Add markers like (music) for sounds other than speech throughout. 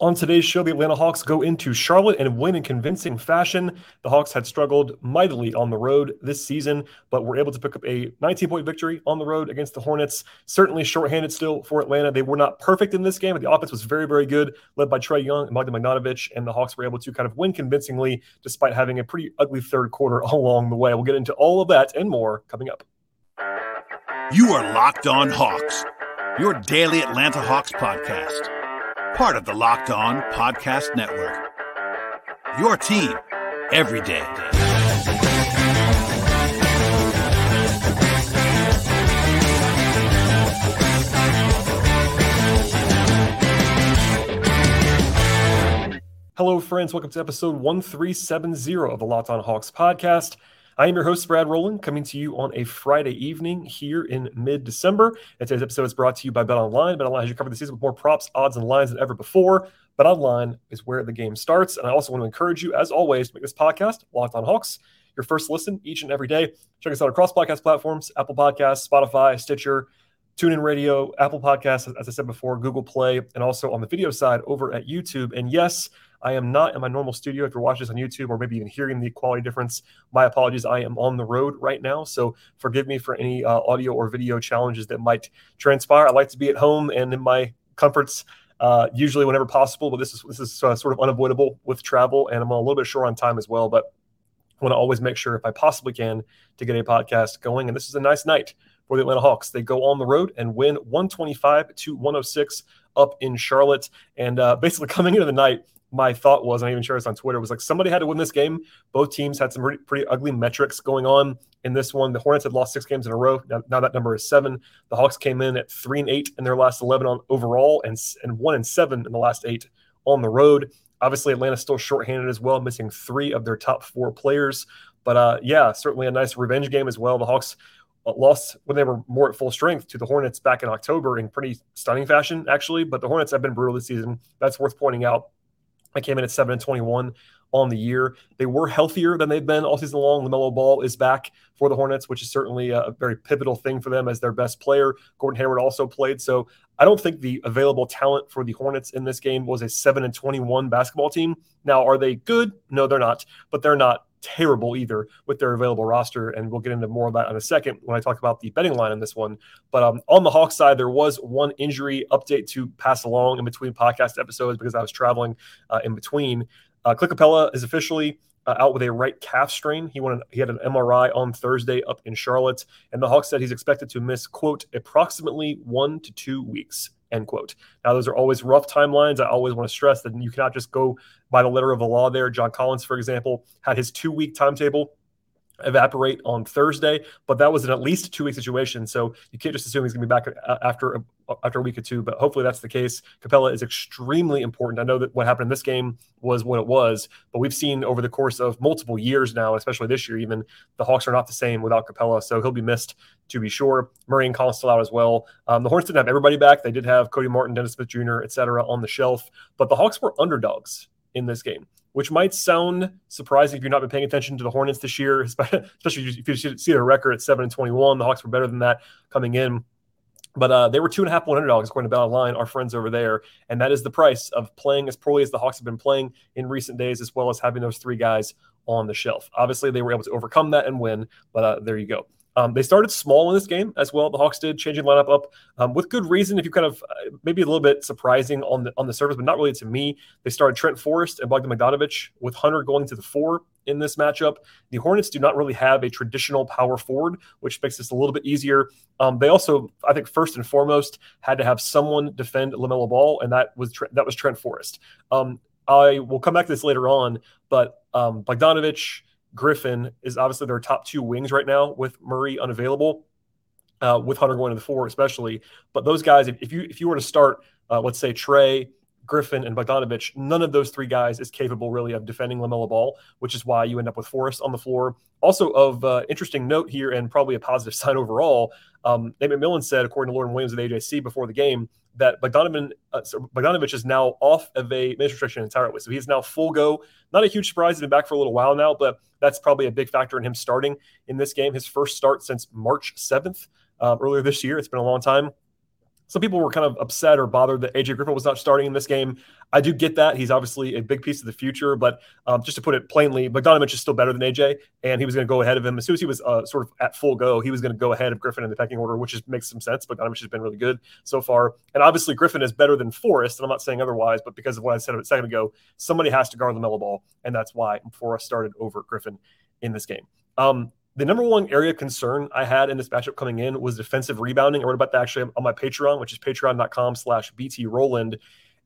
On today's show, the Atlanta Hawks go into Charlotte and win in convincing fashion. The Hawks had struggled mightily on the road this season, but were able to pick up a 19 point victory on the road against the Hornets. Certainly shorthanded still for Atlanta. They were not perfect in this game, but the offense was very, very good, led by Trae Young and Bogdan Bogdanovic, and the Hawks were able to kind of win convincingly despite having a pretty ugly third quarter (laughs) along the way. We'll get into all of that and more coming up. You are Locked On Hawks, your daily Atlanta Hawks podcast part of the Locked On Podcast Network. Your team every day. Hello, friends. Welcome to episode 1370 of the Locked On Hawks podcast. I am your host, Brad Rowland, coming to you on a Friday evening here in mid December. And today's episode is brought to you by Bet Online. Bet Online has you covered the season with more props, odds, and lines than ever before. Bet Online is where the game starts. And I also want to encourage you, as always, to make this podcast, Locked on Hawks, your first listen each and every day. Check us out across podcast platforms Apple Podcasts, Spotify, Stitcher, TuneIn Radio, Apple Podcasts, as I said before, Google Play, and also on the video side over at YouTube. And yes, I am not in my normal studio. If you're watching this on YouTube or maybe even hearing the quality difference, my apologies. I am on the road right now. So forgive me for any uh, audio or video challenges that might transpire. I like to be at home and in my comforts. Uh, usually, whenever possible, but this is this is uh, sort of unavoidable with travel, and I'm a little bit short on time as well. But I want to always make sure, if I possibly can, to get a podcast going. And this is a nice night for the Atlanta Hawks. They go on the road and win 125 to 106 up in Charlotte. And uh, basically, coming into the night, my thought was, and I even shared this on Twitter, was like somebody had to win this game. Both teams had some pretty, pretty, ugly metrics going on in this one. The Hornets had lost six games in a row. Now, now, that number is seven. The Hawks came in at three and eight in their last eleven on overall, and and one and seven in the last eight on the road. Obviously, Atlanta's still shorthanded as well, missing three of their top four players. But uh, yeah, certainly a nice revenge game as well. The Hawks uh, lost when they were more at full strength to the Hornets back in October in pretty stunning fashion, actually. But the Hornets have been brutal this season. That's worth pointing out. I came in at 7 and 21 on the year. They were healthier than they've been all season long. LaMelo Ball is back for the Hornets, which is certainly a very pivotal thing for them as their best player. Gordon Hayward also played. So I don't think the available talent for the Hornets in this game was a 7 and 21 basketball team. Now, are they good? No, they're not, but they're not terrible either with their available roster. And we'll get into more of that in a second when I talk about the betting line on this one. But um, on the Hawks side, there was one injury update to pass along in between podcast episodes because I was traveling uh, in between. Uh, Clint Capela is officially uh, out with a right calf strain. He wanted, he had an MRI on Thursday up in Charlotte, and the Hawks said he's expected to miss quote approximately one to two weeks end quote. Now, those are always rough timelines. I always want to stress that you cannot just go by the letter of the law there. John Collins, for example, had his two week timetable evaporate on Thursday, but that was an at least two week situation. So you can't just assume he's going to be back uh, after a, after a week or two. But hopefully that's the case. Capela is extremely important. I know that what happened in this game was what it was, but we've seen over the course of multiple years now, especially this year, even the Hawks are not the same without Capela. So he'll be missed to be sure. Murray and Collins still out as well. Um, the Hornets didn't have everybody back. They did have Cody Martin, Dennis Smith Jr., et cetera, on the shelf, but the Hawks were underdogs in this game which might sound surprising if you're not been paying attention to the Hornets this year, (laughs) especially if you see their record at seven and twenty-one. The Hawks were better than that coming in. But uh, they were two and a half point underdogs according to Bet Online, our friends over there, and that is the price of playing as poorly as the Hawks have been playing in recent days, as well as having those three guys on the shelf. Obviously, they were able to overcome that and win, but uh, there you go. Um, they started small in this game as well. The Hawks did changing lineup up um, with good reason. If you kind of uh, maybe a little bit surprising on the on the surface, but not really to me. They started Trent Forrest and Bogdan Bogdanovic with Hunter going to the four in this matchup. The Hornets do not really have a traditional power forward, which makes this a little bit easier. Um, they also, I think, first and foremost, had to have someone defend Lamelo Ball, and that was that was Trent Forrest. Um, I will come back to this later on, but um, Bogdanovic Griffin is obviously their top two wings right now with Murray unavailable, uh, with Hunter going to the four especially. But those guys, if, if you if you were to start, uh, let's say Trae, Griffin, and Bogdanovic, none of those three guys is capable really of defending Lamelo Ball, which is why you end up with Forrest on the floor. Also of uh, interesting note here, and probably a positive (laughs) sign overall, um, Nate McMillan said, according to Lauren Williams of AJC before the game, that Bogdanovic, uh, Bogdanovic is now off of a minutes restriction entirely. So he's now full go. Not a huge surprise. He's been back for a little while now, but that's probably a big factor in him starting in this game. His first start since March 7th, uh, earlier this year. It's been a long time. Some people were kind of upset or bothered that AJ Griffin was not starting in this game. I do get that. He's obviously a big piece of the future, but um, just to put it plainly, Bogdanovic is still better than AJ, and he was going to go ahead of him. As soon as he was uh, sort of at full go, he was going to go ahead of Griffin in the pecking order, which is, makes some sense. Bogdanovic has been really good so far. And obviously, Griffin is better than Forrest, and I'm not saying otherwise, but because of what I said a second ago, somebody has to guard LaMelo Ball, and that's why Forrest started over Griffin in this game. Um, the number one area of concern I had in this matchup coming in was defensive rebounding. I wrote about that actually on my Patreon, which is patreon.com slash BT Rowland.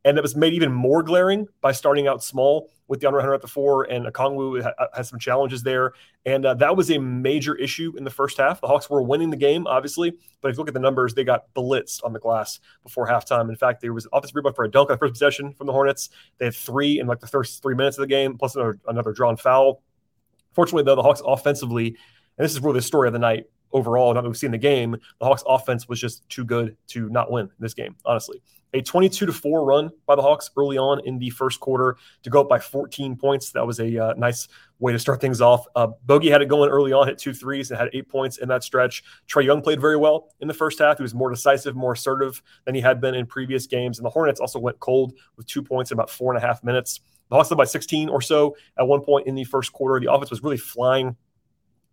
And it was made even more glaring by starting out small with DeAndre Hunter at the four, and Okongwu has some challenges there. And uh, that was a major issue in the first half. The Hawks were winning the game, obviously, but if you look at the numbers, they got blitzed on the glass before halftime. In fact, there was offensive rebound for a dunk on the first possession from the Hornets. They had three in like the first three minutes of the game, plus another, another drawn foul. Fortunately, though, the Hawks offensively and this is really the story of the night overall. That we've seen the game, the Hawks offense was just too good to not win this game, honestly. A 22 to 4 run by the Hawks early on in the first quarter to go up by 14 points. That was a uh, nice way to start things off. Uh, Bogey had it going early on, hit two threes, and had eight points in that stretch. Trae Young played very well in the first half. He was more decisive, more assertive than he had been in previous games. And the Hornets also went cold with two points in about four and a half minutes. The Hawks led by 16 or so at one point in the first quarter. The offense was really flying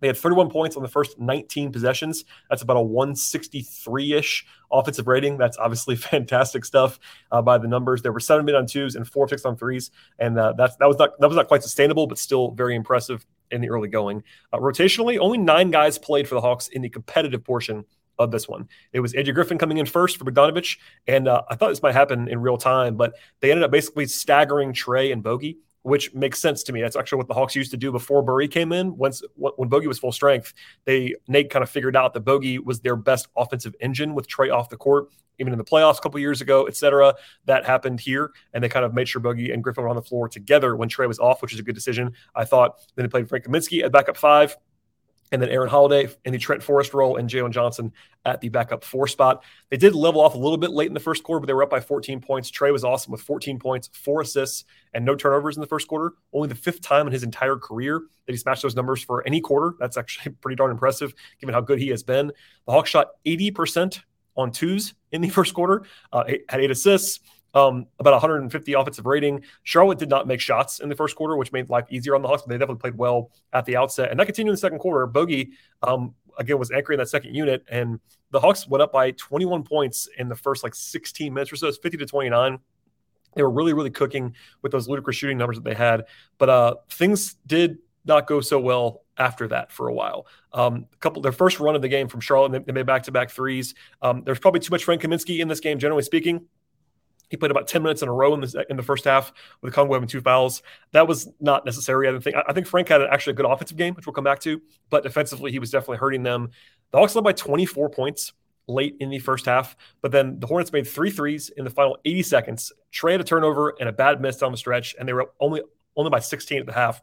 they had 31 points on the first 19 possessions. That's about a 163 ish offensive rating. That's obviously (laughs) fantastic stuff uh, by the numbers. There were seven mid on twos and four six on threes, and uh, that was not that was not quite sustainable, but still very impressive in the early going. Uh, rotationally, only nine guys played for the Hawks in the competitive portion of this one. It was AJ Griffin coming in first for Bogdanovic, and uh, I thought this might happen in real time, but they ended up basically staggering Trae and Bogey which makes sense to me. That's actually what the Hawks used to do before Murray came in. Once when Bogey was full strength, they Nate kind of figured out that Bogey was their best offensive engine with Trae off the court, even in the playoffs a couple years ago, et cetera. That happened here, and they kind of made sure Bogey and Griffin were on the floor together when Trae was off, which is a good decision. I thought. Then they played Frank Kaminsky at backup five and then Aaron Holiday in the Trent Forrest role and Jalen Johnson at the backup four spot. They did level off a little bit late in the first quarter, but they were up by 14 points. Trae was awesome with 14 points, four assists, and no turnovers in the first quarter. Only the fifth time in his entire career that he smashed those numbers for any quarter. That's actually (laughs) pretty darn impressive given how good he has been. The Hawks shot 80% on twos in the (laughs) first quarter, uh, had eight assists um, about 150 offensive rating. Charlotte did not make shots in the first quarter, which made life easier on the Hawks, but they definitely played well at the outset. And that continued in the second quarter. Bogey, um, again, was anchoring that second unit, and the Hawks went up by 21 points in the first like 16 minutes or so. It's 50 to 29. They were really, really cooking with those ludicrous shooting numbers that they had. But uh, things did not go so well after that for a while. Um, a couple, their first run of the game from Charlotte, they made back to back threes. Um, there's probably too much Frank Kaminsky in this game, generally speaking. He played about 10 minutes in a row in the, in the first half with Okongwu having two fouls. That was not necessary. I think I think Frank had actually a good offensive game, which we'll come back to, but defensively he was definitely hurting them. The Hawks led by 24 points late in the first half, but then the Hornets made three threes in the final 80 seconds. Trae had a turnover and a bad miss down the stretch, and they were only only by 16 at the half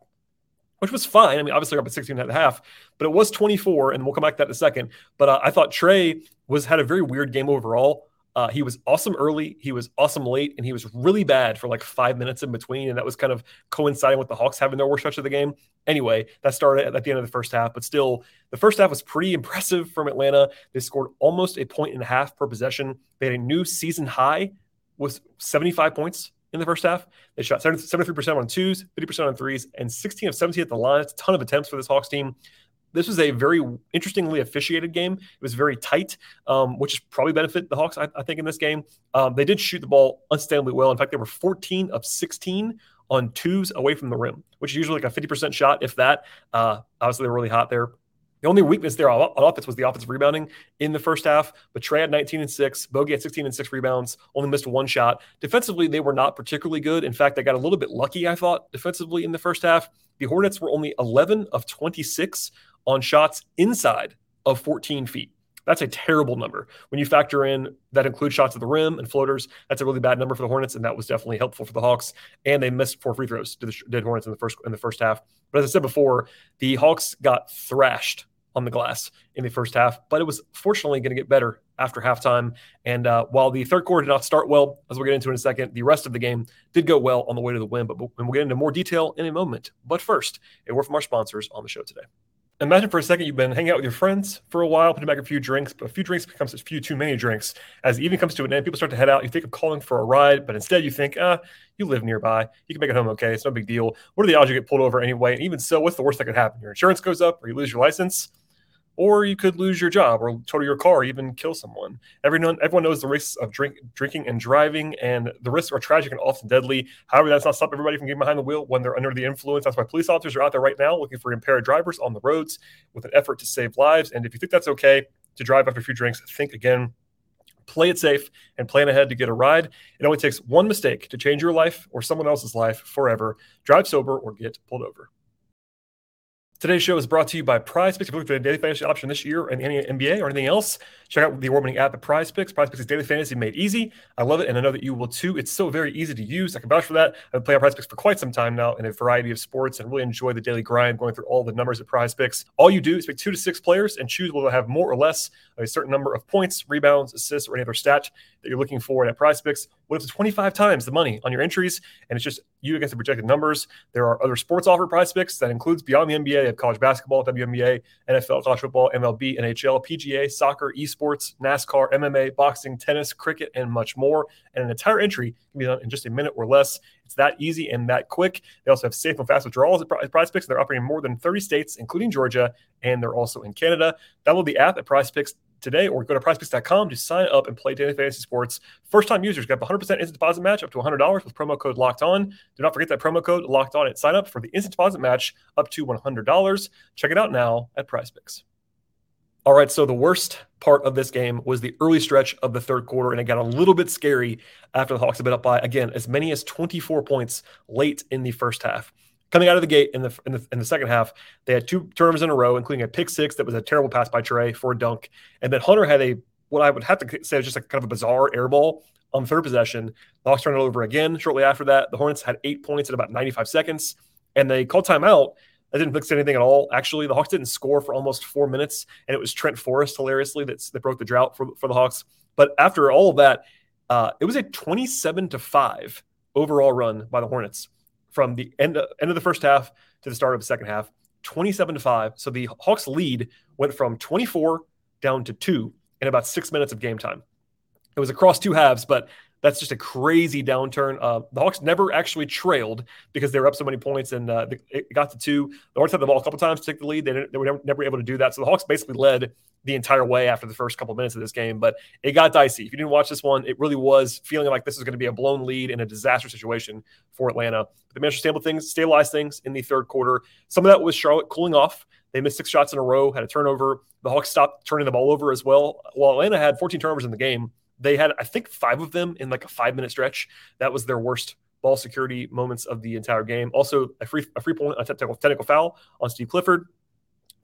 which was fine. I mean, obviously, up at 16 and a half, but it was 24, and we'll come back to that in a second. But uh, I thought Trae was had a very weird game overall. Uh, he was awesome early, he was awesome late, and he was really bad for like five minutes in between. And that was kind of coinciding with the Hawks having their worst stretch of the game. Anyway, that started at the end of the first half, but still, the first half was pretty (laughs) impressive from Atlanta. They scored almost a point and a half per possession. They had a new season high with 75 points in the first half. They shot 73% on twos, 50% on threes, and 16 of 17 at the line. It's a ton of attempts for this Hawks team this was a very interestingly officiated game. It was very tight, um, which probably benefit the Hawks, I, I think, in this game. Um, they did shoot the ball unsustainably well. In fact, they were 14 of 16 on twos away from the rim, which is usually like a 50% shot, if that. Uh, obviously, they were really hot there. The only weakness there on offense was the offensive rebounding in the first half. But Trae had 19 and 6. Bogey had 16 and 6 rebounds, only missed one shot. Defensively, they were not particularly good. In fact, they got a little bit lucky, I thought, defensively in the first half. The Hornets were only 11 of 26 on shots inside of 14 feet. That's a terrible number. When you factor in that includes shots at the rim and floaters, that's a really bad number for the Hornets, and that was definitely helpful for the Hawks. And they missed four free throws to the did Hornets in the first in the first half. But as I said before, the Hawks got thrashed on the glass in the first half, but it was fortunately going to get better after halftime. And uh, while the third quarter did not start well, as we'll get into in a second, the rest of the game did go well on the way to the win. But we'll, we'll get into more detail in a moment. But first, a word from our sponsors on the show today. Imagine for a second you've been hanging out with your friends for a while, putting back a few drinks, but a few drinks becomes a few too many drinks. As the evening comes to an end, people start to head out. You think of calling for a ride, but instead you think, ah, you live nearby. You can make it home okay. It's no big deal. What are the odds you get pulled over anyway? And even so, what's the worst that could happen? Your insurance goes up or you lose your license or you could lose your job or total your car, or even kill someone. Everyone, everyone knows the risks of drink, drinking and driving, and the risks are tragic and often deadly. However, that's not stop everybody from getting behind the wheel when they're under the influence. That's why police officers are out there right now looking for impaired drivers on the roads with an effort to save lives. And if you think that's okay to drive after a few drinks, think again. Play it safe and plan ahead to get a ride. It only takes one mistake to change your life or someone else's life forever. Drive sober or get pulled over. Today's show is brought to you by Prize Picks. If you're looking for a daily fantasy option this year in any NBA or anything else, check out the award-winning app at Prize Picks. Prize Picks is daily fantasy made easy. I love it, and I know that you will too. It's so very easy to use. I can vouch for that. I've been playing Prize Picks for quite some time now in a variety of sports and really enjoy the daily grind going through all the numbers at Prize Picks. All you do is pick two to six players and choose whether they have more or less a certain number of points, rebounds, assists, or any other stat that you're looking for at Prize Picks. What if it's 25 times the money on your entries, and it's just you against the projected numbers? There are other sports offer Prize Picks that includes beyond the NBA. Have college basketball, WNBA, NFL, college football, MLB, NHL, PGA, soccer, esports, NASCAR, MMA, boxing, tennis, cricket, and much more. And an entire entry can be done in just a minute or less. It's that easy and that quick. They also have safe and fast withdrawals at Prize Picks. They're operating in more than 30 states, including Georgia, and they're also in Canada. Download the app at Prize Picks today or go to prizepicks.com to sign up and play daily fantasy sports. First time users get a 100% instant deposit match up to $100 with promo code locked on. Do not forget that promo code locked on at sign up for the instant deposit match up to $100. Check it out now at Prize Picks. All right, so the worst part of this game was the early stretch of the third quarter, and it got a little bit scary after the Hawks had been up by, again, as many as 24 points late in the first half coming out of the gate in the, in the in the second half, they had two turnovers in a row, including a pick six that was a terrible pass by Trae for a dunk, and then Hunter had a what I would have to say was just a kind of a bizarre air ball on third possession. The Hawks turned it over again shortly after that. The Hornets had eight points in about 95 seconds, and they called timeout. That didn't fix anything at all. Actually, the Hawks didn't score for almost four minutes, and it was Trent Forrest, hilariously, that, that broke the drought for, for the Hawks. But after all of that, uh, it was a 27 to 5 overall run by the Hornets from the end of, end of the first half to the start of the second half, 27 to 5. So the Hawks lead went from 24 down to 2 in about 6 minutes of game time. It was across two halves, but that's just a crazy downturn. Uh, the Hawks never actually trailed because they were up so many points, and uh, it got to two. The Hornets had the ball a couple times to take the lead. They, they were never, never, able to do that. So the Hawks basically led the entire way after the first couple minutes of this game. But it got dicey. If you didn't watch this one, it really was feeling like this is going to be a blown lead in a disaster situation for Atlanta. But they managed to stable things, stabilize things in the third quarter. Some of that was Charlotte cooling off. They missed six shots in a row, had a turnover. The Hawks stopped turning the ball over as well. While Atlanta had 14 turnovers in the game, they had, I think, five of them in like a five minute stretch. That was their worst ball security moments of the entire game. Also, a free a free point, a technical, technical foul on Steve Clifford.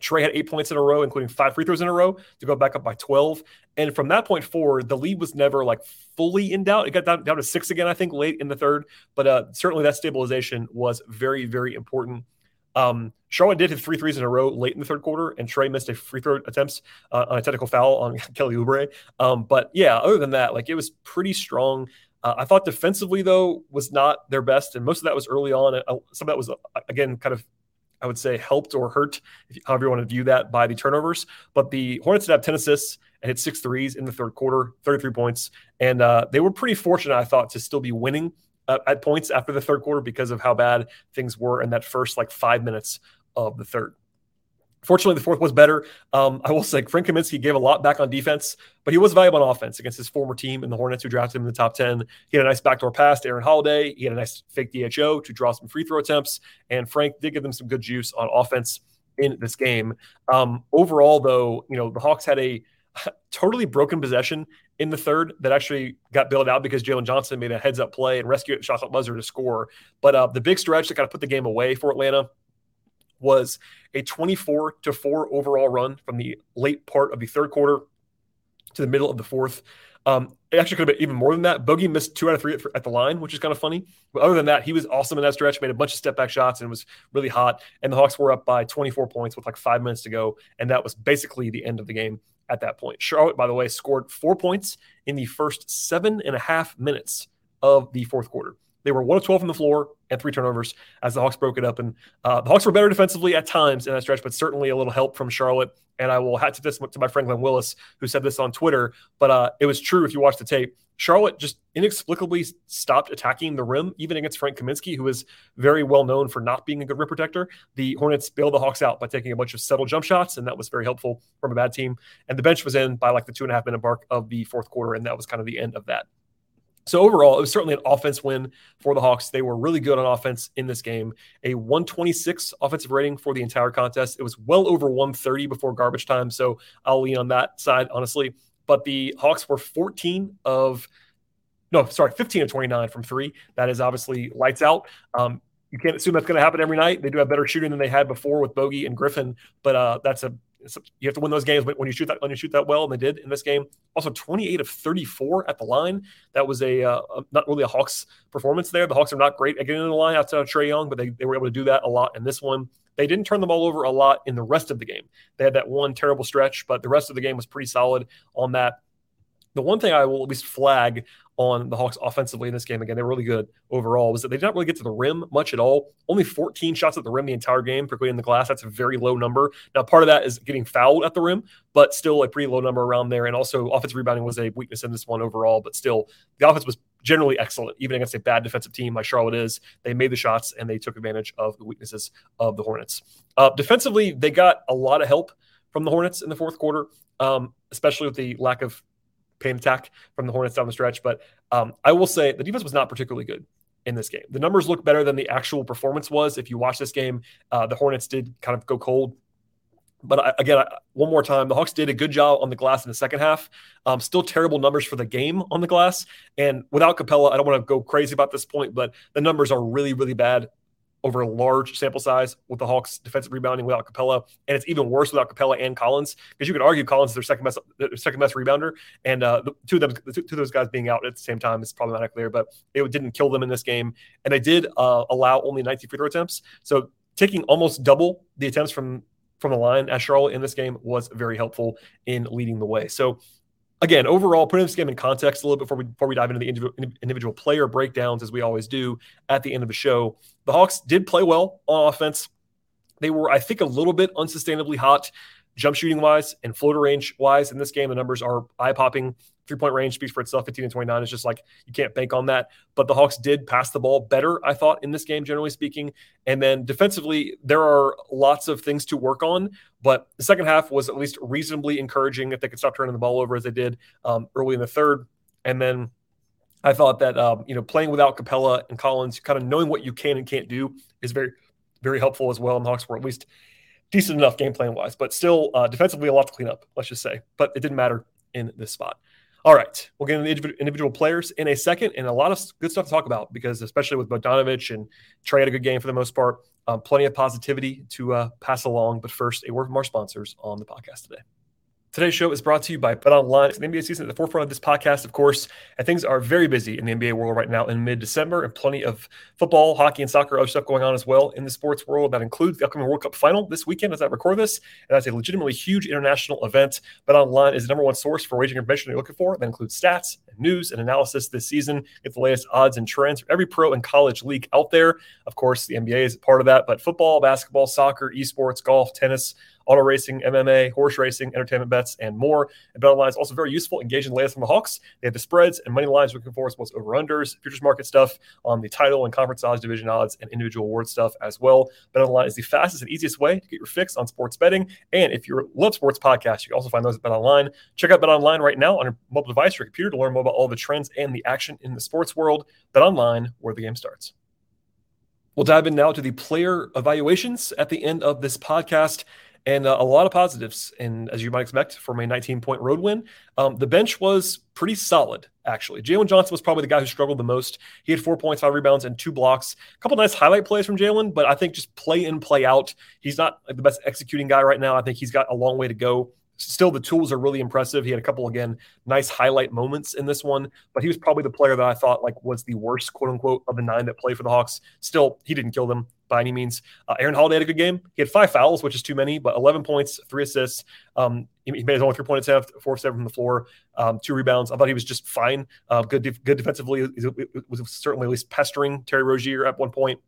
Trae had eight points in a row, including five free throws in a row to go back up by 12. And from that point forward, the lead was never like fully in doubt. It got down, down to six again, I think, late in the third. But uh, certainly that stabilization was very, very important. Um, Charlotte did hit three threes in a row late in the third quarter, and Trae missed a free throw attempts uh, on a technical foul on (laughs) Kelly Oubre. Um, but yeah, other than that, like it was pretty strong. Uh, I thought defensively though was not their best, and most of that was early on. Uh, some of that was uh, again kind of I would say helped or hurt, if, however you want to view that, by the turnovers. But the Hornets did have 10 assists and hit six threes in the third quarter, 33 points. And uh, they were pretty fortunate, I thought, to still be winning uh, at points after the third quarter because of how bad things were in that first like five minutes of the third. Fortunately, the fourth was better. Um, I will say Frank Kaminsky gave a lot back on defense, but he was valuable on offense against his former team in the Hornets, who drafted him in the top 10. He had a nice backdoor pass to Aaron Holiday. He had a nice fake DHO to draw some free throw attempts. And Frank did give them some good juice on offense in this game. Um, overall, though, you know, the Hawks had a (laughs) totally broken possession in the third that actually got bailed out because Jalen Johnson made a heads up play and rescued shot clock buzzer to score. But uh, the big stretch that kind of put the game away for Atlanta was a 24 to 4 overall run from the late part of the third quarter to the middle of the fourth. Um, it actually could have been even more than that. Bogey missed two out of three at, at, the line, which is kind of funny. But other than that, he was awesome in that stretch, made a bunch of step back shots and was really hot. And the Hawks were up by 24 points with like five minutes to go. And that was basically the end of the game at that point. Charlotte, by the way, scored four points in the first seven and a half minutes of the fourth quarter. They were one of 12 from the floor and three turnovers as the Hawks broke it up. And uh, the Hawks were better defensively at times in that stretch, but certainly a little help from Charlotte. And I will hat to this to my friend Glenn Willis, who said this on Twitter, but uh, it was true if you watch the tape. Charlotte just inexplicably stopped attacking the rim, even against Frank Kaminsky, who is very well known for not being a good rim protector. The Hornets bailed the Hawks out by taking a bunch of settled jump shots, and that was very helpful from a bad team. And the bench was in by like the two and a half minute mark of the fourth quarter, and that was kind of the end of that. So overall, it was certainly an offense win for the Hawks. They were really good on offense in this game. A 126 offensive rating for the entire contest. It was well over 130 before garbage time, so I'll lean on that side honestly. But the Hawks were 14 of no, sorry, 15 of 29 from three. That is obviously lights out. Um, you can't assume that's going to happen every night. They do have better shooting than they had before with Bogey and Griffin, but uh, that's a you have to win those games when you shoot that when you shoot that well, and they did in this game. Also, 28 of 34 at the line. That was a, uh, not really a Hawks performance there. The Hawks are not great at getting in the line outside of Trae Young, but they, they were able to do that a lot in this one. They didn't turn the ball over a lot in the rest of the game. They had that one terrible stretch, but the rest of the game was pretty solid on that. The one thing I will at least flag on the Hawks offensively in this game. Again, they were really good overall. Was that they did not really get to the rim much at all. Only 14 shots at the rim the entire game, particularly in the glass. That's a very low number. Now, part of that is getting fouled at the rim, but still a pretty low number around there. And also, offensive rebounding was a weakness in this one overall. But still, the offense was generally excellent, even against a bad defensive team like Charlotte is. They made the shots and they took advantage of the weaknesses of the Hornets. Uh, defensively, they got a lot of help from the Hornets in the fourth quarter, um, especially with the lack of attack from the Hornets down the stretch. But um, I will say the defense was not particularly good in this game. The numbers look better than the actual performance was. If you watch this game, uh, the Hornets did kind of go cold. But I, again, I, one more time, the Hawks did a good job on the glass in the second half. Um, still terrible numbers for the game on the glass. And without Capela, I don't want to go crazy about this point, but the numbers are really, really bad over a large sample size with the Hawks defensive rebounding without Capela, and it's even worse without Capela and Collins because you could argue Collins is their second best their second best rebounder, and uh, the two of them the two, two, of those guys being out at the same time is problematic there, but it didn't kill them in this game, and they did uh, allow only 19 free throw attempts, so taking almost double the attempts from from the line at Charlotte in this game was very helpful in leading the way. So again, overall, putting this game in context a little bit before we, before we dive into the individual, individual player breakdowns, as we always do at the end of the show, the Hawks did play well on offense. They were, I think, a little bit unsustainably hot jump shooting wise and floater range wise in this game. The numbers are eye popping three point range speaks for itself. 15 and 29 is just like you can't bank on that. But the Hawks did pass the ball better, I thought, in this game, generally speaking. And then defensively, there are lots of things to work on. But the second half was at least reasonably encouraging if they could stop turning the ball over as they did um, early in the third. And then I thought that um, you know playing without Capela and Collins, kind of knowing what you can and can't do, is very, very helpful as well. And the Hawks were at least decent enough game plan wise, but still uh, defensively a lot to clean up. Let's just say, but it didn't matter in this spot. All right, we'll get into individual players in a second, and a lot of good stuff to talk about because, especially with Bogdanovic and Trae had a good game for the most part. Um, plenty of positivity to uh, pass along. But first, a word from our sponsors on the podcast today. Today's show is brought to you by BetOnline. It's the NBA season at the forefront of this podcast, of course, and things are very busy in the NBA world right now in mid-December, and plenty of football, hockey, and soccer other stuff going on as well in the sports world. That includes the upcoming World Cup final this weekend as I record this, and that's a legitimately huge international event. BetOnline is the number one source for wagering information you're looking for. That includes stats, and news, and analysis this season. Get the latest odds and trends for every pro and college league out there. Of course, the NBA is part of that, but football, basketball, soccer, esports, golf, tennis auto racing, MMA, horse racing, entertainment bets, and more. And BetOnline is also very useful, engaging the latest from the Hawks. They have the spreads and money lines looking for as well over-unders, futures market stuff on the title and conference odds, division odds, and individual award stuff as well. BetOnline is the fastest and easiest way to get your fix on sports betting. And if you love sports podcasts, you can also find those at BetOnline. Check out BetOnline right now on your mobile device or computer to learn more about all the trends and the action in the sports world. BetOnline, where the game starts. We'll dive in now to the player evaluations at the end of this podcast and uh, a lot of positives. And as you might expect from a 19 point road win, um, the bench was pretty solid, actually. Jalen Johnson was probably the guy who struggled the most. He had four points, five rebounds, and two blocks. A couple nice highlight plays from Jalen, but I think just play in, play out. He's not like the best executing guy right now. I think he's got a long way to go still the tools are really impressive. He had a couple again nice highlight moments in this one, but he was probably the player that I thought like was the worst quote unquote of the nine that played for the Hawks. Still, he didn't kill them by any means. Uh, Aaron Holiday had a good game. He had five fouls, which is too many, but 11 points, three assists. Um, he, made his only three point attempt, four seven from the floor, um, two rebounds. I thought he was just fine. Uh, good, good defensively. He was certainly at least pestering Terry Rozier at one point,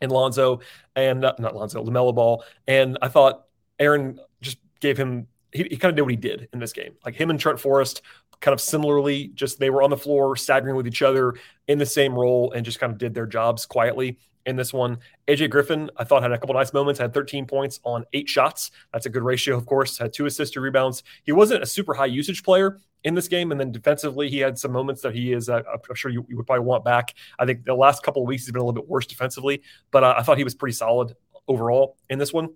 and Lonzo, and uh, not Lonzo, Lamelo Ball. And I thought Aaron just gave him. He, he kind of did what he did in this game. Like him and Trent Forrest, kind of similarly, just they were on the floor, staggering with each other in the same role, and just kind of did their jobs quietly in this one. AJ Griffin, I thought had a couple nice moments, had 13 points on eight shots. That's a good ratio, of course. Had two assists, two rebounds. He wasn't a super high usage player in this game. And then defensively, he had some moments that he is, uh, I'm sure you, you, would probably want back. I think the last couple of weeks he's been a little bit worse defensively, but uh, I thought he was pretty solid overall in this one.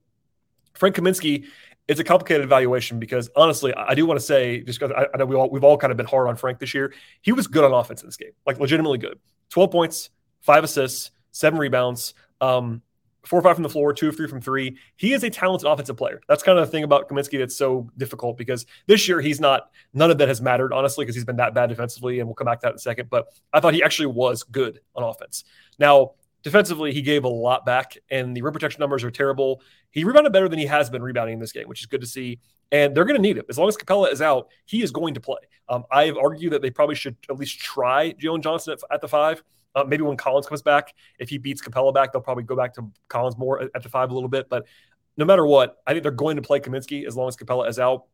Frank Kaminsky, it's a complicated evaluation because honestly, I do want to say, just because I, I know we all, we've all kind of been hard on Frank this year, he was good on offense in this game, like legitimately good. 12 points, five assists, seven rebounds, um, four or five from the floor, two or three from three. He is a talented offensive player. That's kind of the thing about Kaminsky that's so difficult because this year he's not, none of that has mattered, honestly, because he's been that bad defensively. And we'll come back to that in a second. But I thought he actually was good on offense. Now, defensively, he gave a lot back, and the rim protection numbers are terrible. He rebounded better than he has been rebounding in this game, which is good to see. And they're going to need him. As long as Capela is out, he is going to play. Um, I've argued that they probably should at least try Jalen Johnson at, at the five. Uh, maybe when Collins comes back, if he beats Capela back, they'll probably go back to Collins more at, the five a little bit. But no matter what, I think they're going to play Kaminsky as long as Capela is out.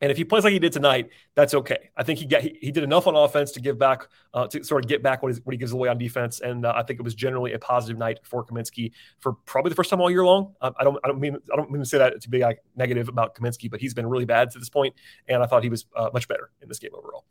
And if he plays like he did tonight, that's okay. I think he got he, he did enough on offense to give back uh, to sort of get back what, what he gives away on defense. And uh, I think it was generally a positive night for Kaminsky for probably the first time all year long. Uh, I don't I don't mean I don't mean to say that to be like negative about Kaminsky, but he's been really bad to this point, and I thought he was uh, much better in this game overall.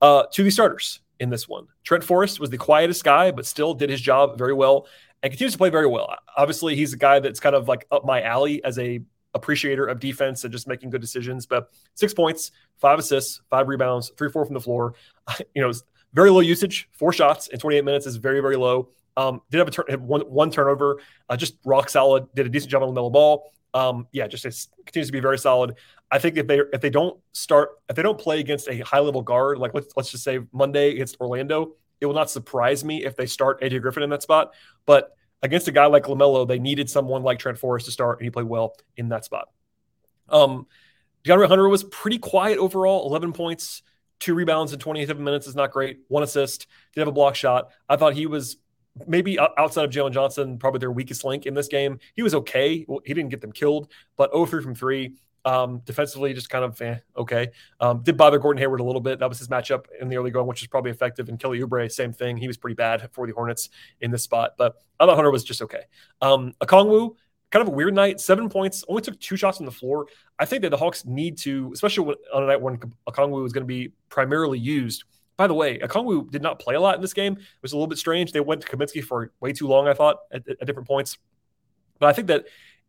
Uh, to the starters, in this one. Trent Forrest was the quietest guy, but still did his job very well and continues to play very well. Obviously, he's a guy that's kind of like up my alley as a appreciator of defense and just making good decisions. But six points, five assists, five rebounds, three, four from the floor. (laughs) You know, very low usage. Four shots in 28 minutes is very, very low. Um, did have a turn, one, one turnover, uh, just rock solid. Did a decent job on the middle ball. Um, yeah, just continues to be very solid. I think if they if they don't start if they don't play against a high level guard like let's let's just say Monday against Orlando, it will not surprise me if they start AJ Griffin in that spot. But against a guy like Lamelo, they needed someone like Trent Forrest to start, and he played well in that spot. Um, DeAndre Hunter was pretty quiet overall, 11 points, two rebounds in 27 minutes is not great. One assist, did have a block shot. I thought he was maybe outside of Jalen Johnson, probably their weakest link in this game. He was okay. He didn't get them killed, but 0 3 from three. Um, defensively, just kind of eh, okay. Um, did bother Gordon Hayward a little bit. That was his matchup in the early going, which was probably effective. And Kelly Oubre, same thing. He was pretty bad for the Hornets in this spot, but I thought Hunter was just okay. Um, Okongwu, kind of a weird night. Seven points, only took two shots on the floor. I think that the Hawks need to, especially on a night when Okongwu was going to be primarily used. By the way, Okongwu did not play a lot in this game. It was a little bit strange. They went to Kaminsky for way too long, I thought, at, at different points. But I think that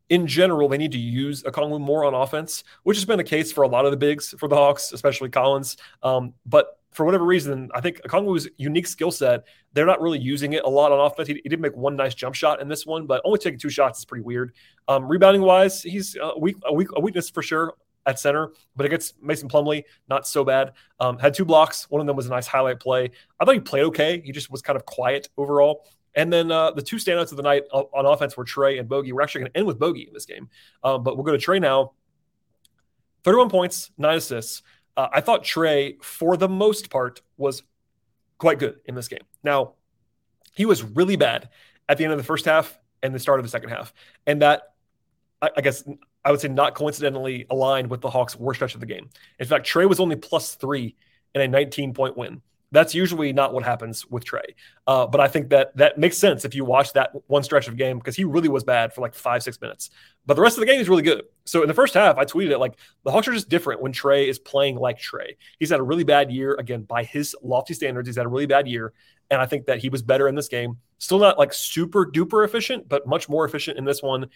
in general, they need to use Okongwu more on offense, which has been the case for a lot of the bigs for the Hawks, especially Collins. Um, but for whatever reason, I think Okongwu's unique skill set, they're not really using it a lot on offense. He, he, did make one nice jump shot in this one, but only taking two shots is pretty weird. Um, rebounding wise, he's a, weak, a, weak, a weakness for sure at center, but against Mason Plumlee, not so bad. Um, had two blocks. One of them was a nice highlight play. I thought he played okay. He just was kind of quiet overall. And then uh, the two standouts of the night on offense were Trae and Bogey. We're actually going to end with Bogey in this game, um, but we'll go to Trae now. 31 points, nine assists. Uh, I thought Trae, for the most part, was quite good in this game. Now, he was really bad at the end of the first half and the start of the second half. And that, I, I guess, I would say not coincidentally aligned with the Hawks' worst stretch of the game. In fact, Trae was only plus three in a 19 point win. That's usually not what happens with Trae. Uh, but I think that that makes sense if you watch that one stretch of game because he really was bad for like five, six minutes. But the rest of the game is really good. So in the first half, I tweeted it like the Hawks are just different when Trae is playing like Trae. He's had a really bad year. Again, by his lofty standards, he's had a really bad year. And I think that he was better in this game. Still not like super duper efficient, but much more efficient in this one.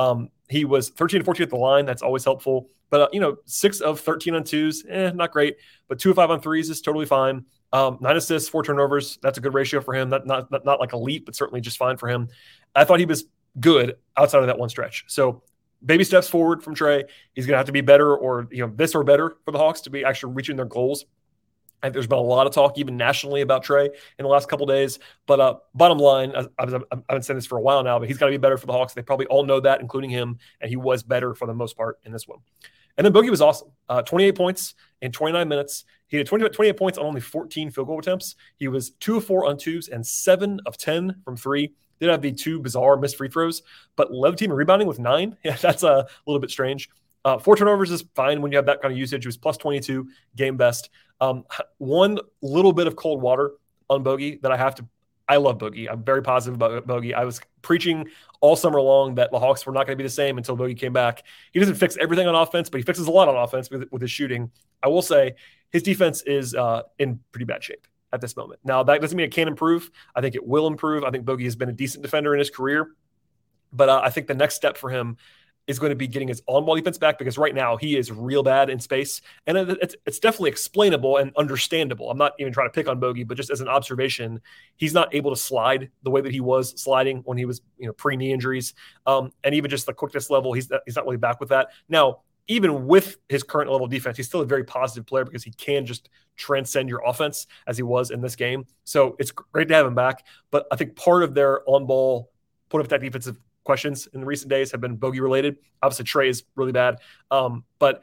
Um, he was 13 to 14 at the line. That's always helpful. But, uh, you know, six of 13 on twos, eh, not great. But two of five on threes is totally fine. Um, nine assists, four turnovers. That's a good ratio for him. Not, not, not, not like elite, but certainly just fine for him. I thought he was good outside of that one stretch. So baby steps forward from Trae. He's going to have to be better or, you know, this or better for the Hawks to be actually reaching their goals. Think there's been a lot of talk, even nationally, about Trae in the last couple days. But uh, bottom line, I, I've, I've been saying this for a while now, but he's got to be better for the Hawks. They probably all know that, including him, and he was better for the most part in this one. And then Boogie was awesome. Uh, 28 points in 29 minutes. He had 20, 28 points on only 14 field goal attempts. He was two of four on twos and seven of 10 from three. Did have the two bizarre missed free throws, but led the team in rebounding with nine. (laughs) Yeah, that's a little bit strange. Uh, four turnovers is fine when you have that kind of usage. It was plus 22, game best. Um, one little bit of cold water on Bogey that I have to. I love Bogey. I'm very positive about Bogey. I was preaching all summer long that the Hawks were not going to be the same until Bogey came back. He doesn't fix everything on offense, but he fixes a lot on offense with, with his shooting. I will say his defense is uh, in pretty bad shape at this moment. Now, that doesn't mean it can't improve. I think it will improve. I think Bogey has been a decent defender in his career, but uh, I think the next step for him is going to be getting his on ball defense back because right now he is real bad in space. And it's, it's definitely explainable and understandable. I'm not even trying to pick on Bogey, but just as an observation, he's not able to slide the way that he was sliding when he was, you know, pre knee injuries. Um, and even just the quickness level, he's, he's not really back with that. Now, even with his current level of defense, he's still a very positive player because he can just transcend your offense as he was in this game. So it's great to have him back. But I think part of their on ball, put up that defensive questions in the recent days have been bogey related. Obviously, Trae is really bad. Um, but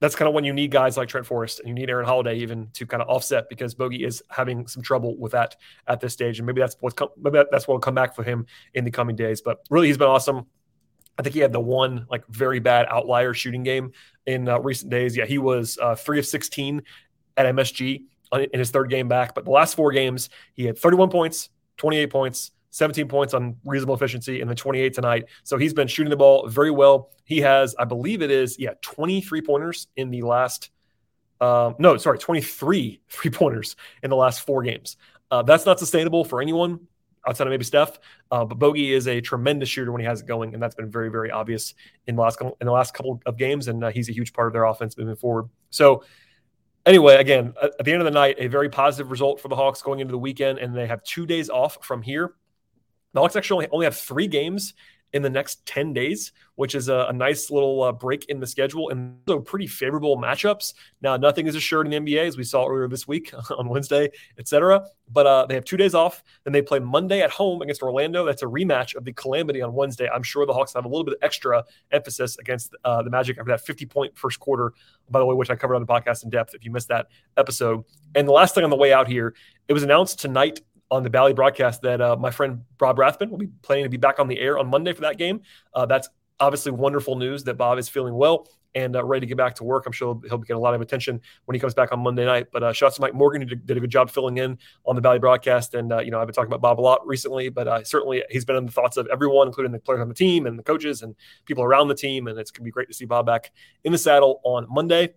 that's kind of when you need guys like Trent Forrest and you need Aaron Holiday even to kind of offset because Bogey is having some trouble with that at this stage. And maybe that's come, maybe that's what will come back for him in the coming days. But really, he's been awesome. I think he had the one like very bad outlier shooting game in uh, recent days. Yeah, he was uh, three of 16 at MSG in his third game back. But the last four games, he had 31 points, 28 points, 17 points on reasonable efficiency, and then 28 tonight. So he's been shooting the ball very well. He has, I believe it is, yeah, 23 pointers in the last. Um, no, sorry, 23 (laughs) three pointers in the last four games. Uh, that's not sustainable for anyone outside of maybe Steph. Uh, but Bogey is a tremendous shooter when he has it going, and that's been very, very obvious in the last couple, in the last couple of games. And uh, he's a huge part of their offense moving forward. So, anyway, again, at, at the end of the night, a very positive result for the Hawks going into the weekend, and they have two days off from here. The Hawks actually only, only have three games in the next 10 days, which is a, a nice little uh, break in the schedule and so pretty favorable matchups. Now, nothing is assured in the NBA, as we saw earlier this week (laughs) on Wednesday, etc. But uh, they have two days off. Then they play Monday at home against Orlando. That's a rematch of the Calamity on Wednesday. I'm sure the Hawks have a little bit of extra emphasis against uh, the Magic after that 50 point first quarter, by the way, which I covered on the podcast in depth if you missed that episode. And the last thing on the way out here, it was announced tonight on the Bally broadcast that uh, my friend Bob Rathbun will be planning to be back on the air on Monday for that game. Uh, that's obviously wonderful news that Bob is feeling well and uh, ready to get back to work. I'm sure he'll, get a lot of attention when he comes back on Monday night. But uh, out to Mike Morgan, who did, a good job filling in on the Bally broadcast. And, uh, you know, I've been talking about Bob a lot recently, but uh, certainly he's been in the thoughts of everyone, including the players on the team and the coaches and people around the team. And it's going to be great to see Bob back in the saddle on Monday.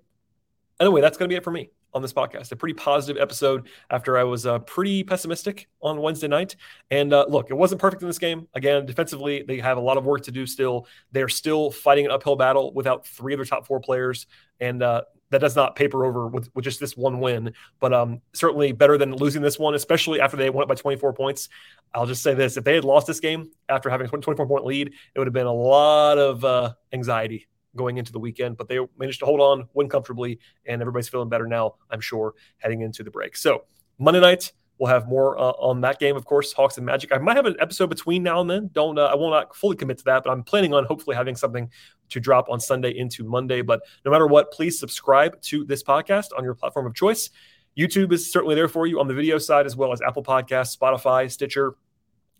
Anyway, that's going to be it for me on this podcast. A pretty positive episode after I was uh, pretty pessimistic on Wednesday night. And uh, look, it wasn't perfect in this game. Again, defensively, they have a lot of work to do still. They're still fighting an uphill battle without three of their top four players. And uh, that does not paper over with, with just this one win, but um, certainly better than losing this one, especially after they went up by 24 points. I'll just say this if they had lost this game after having a 24 point lead, it would have been a lot of uh, anxiety going into the weekend, but they managed to hold on, win comfortably, and everybody's feeling better now, I'm sure, heading into the break. So Monday night, we'll have more uh, on that game, of course, Hawks and Magic. I might have an episode between now and then. Don't uh, I will not fully commit to that, but I'm planning on hopefully having something to drop on Sunday into Monday. But no matter what, please subscribe to this podcast on your platform of choice. YouTube is certainly there for you on the video side, as well as Apple Podcasts, Spotify, Stitcher,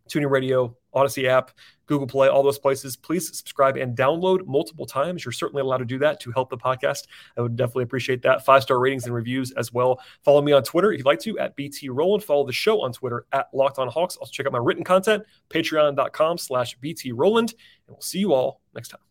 TuneIn Radio, Audacy app, Google Play, all those places. Please subscribe and download multiple times. You're certainly allowed to do that to help the podcast. I would definitely appreciate that. Five star ratings and reviews as well. Follow me on Twitter if you'd like to at BT Rowland. Follow the show on Twitter at Locked On Hawks. Also check out my written content, patreon.com slash BT Rowland. And we'll see you all next time.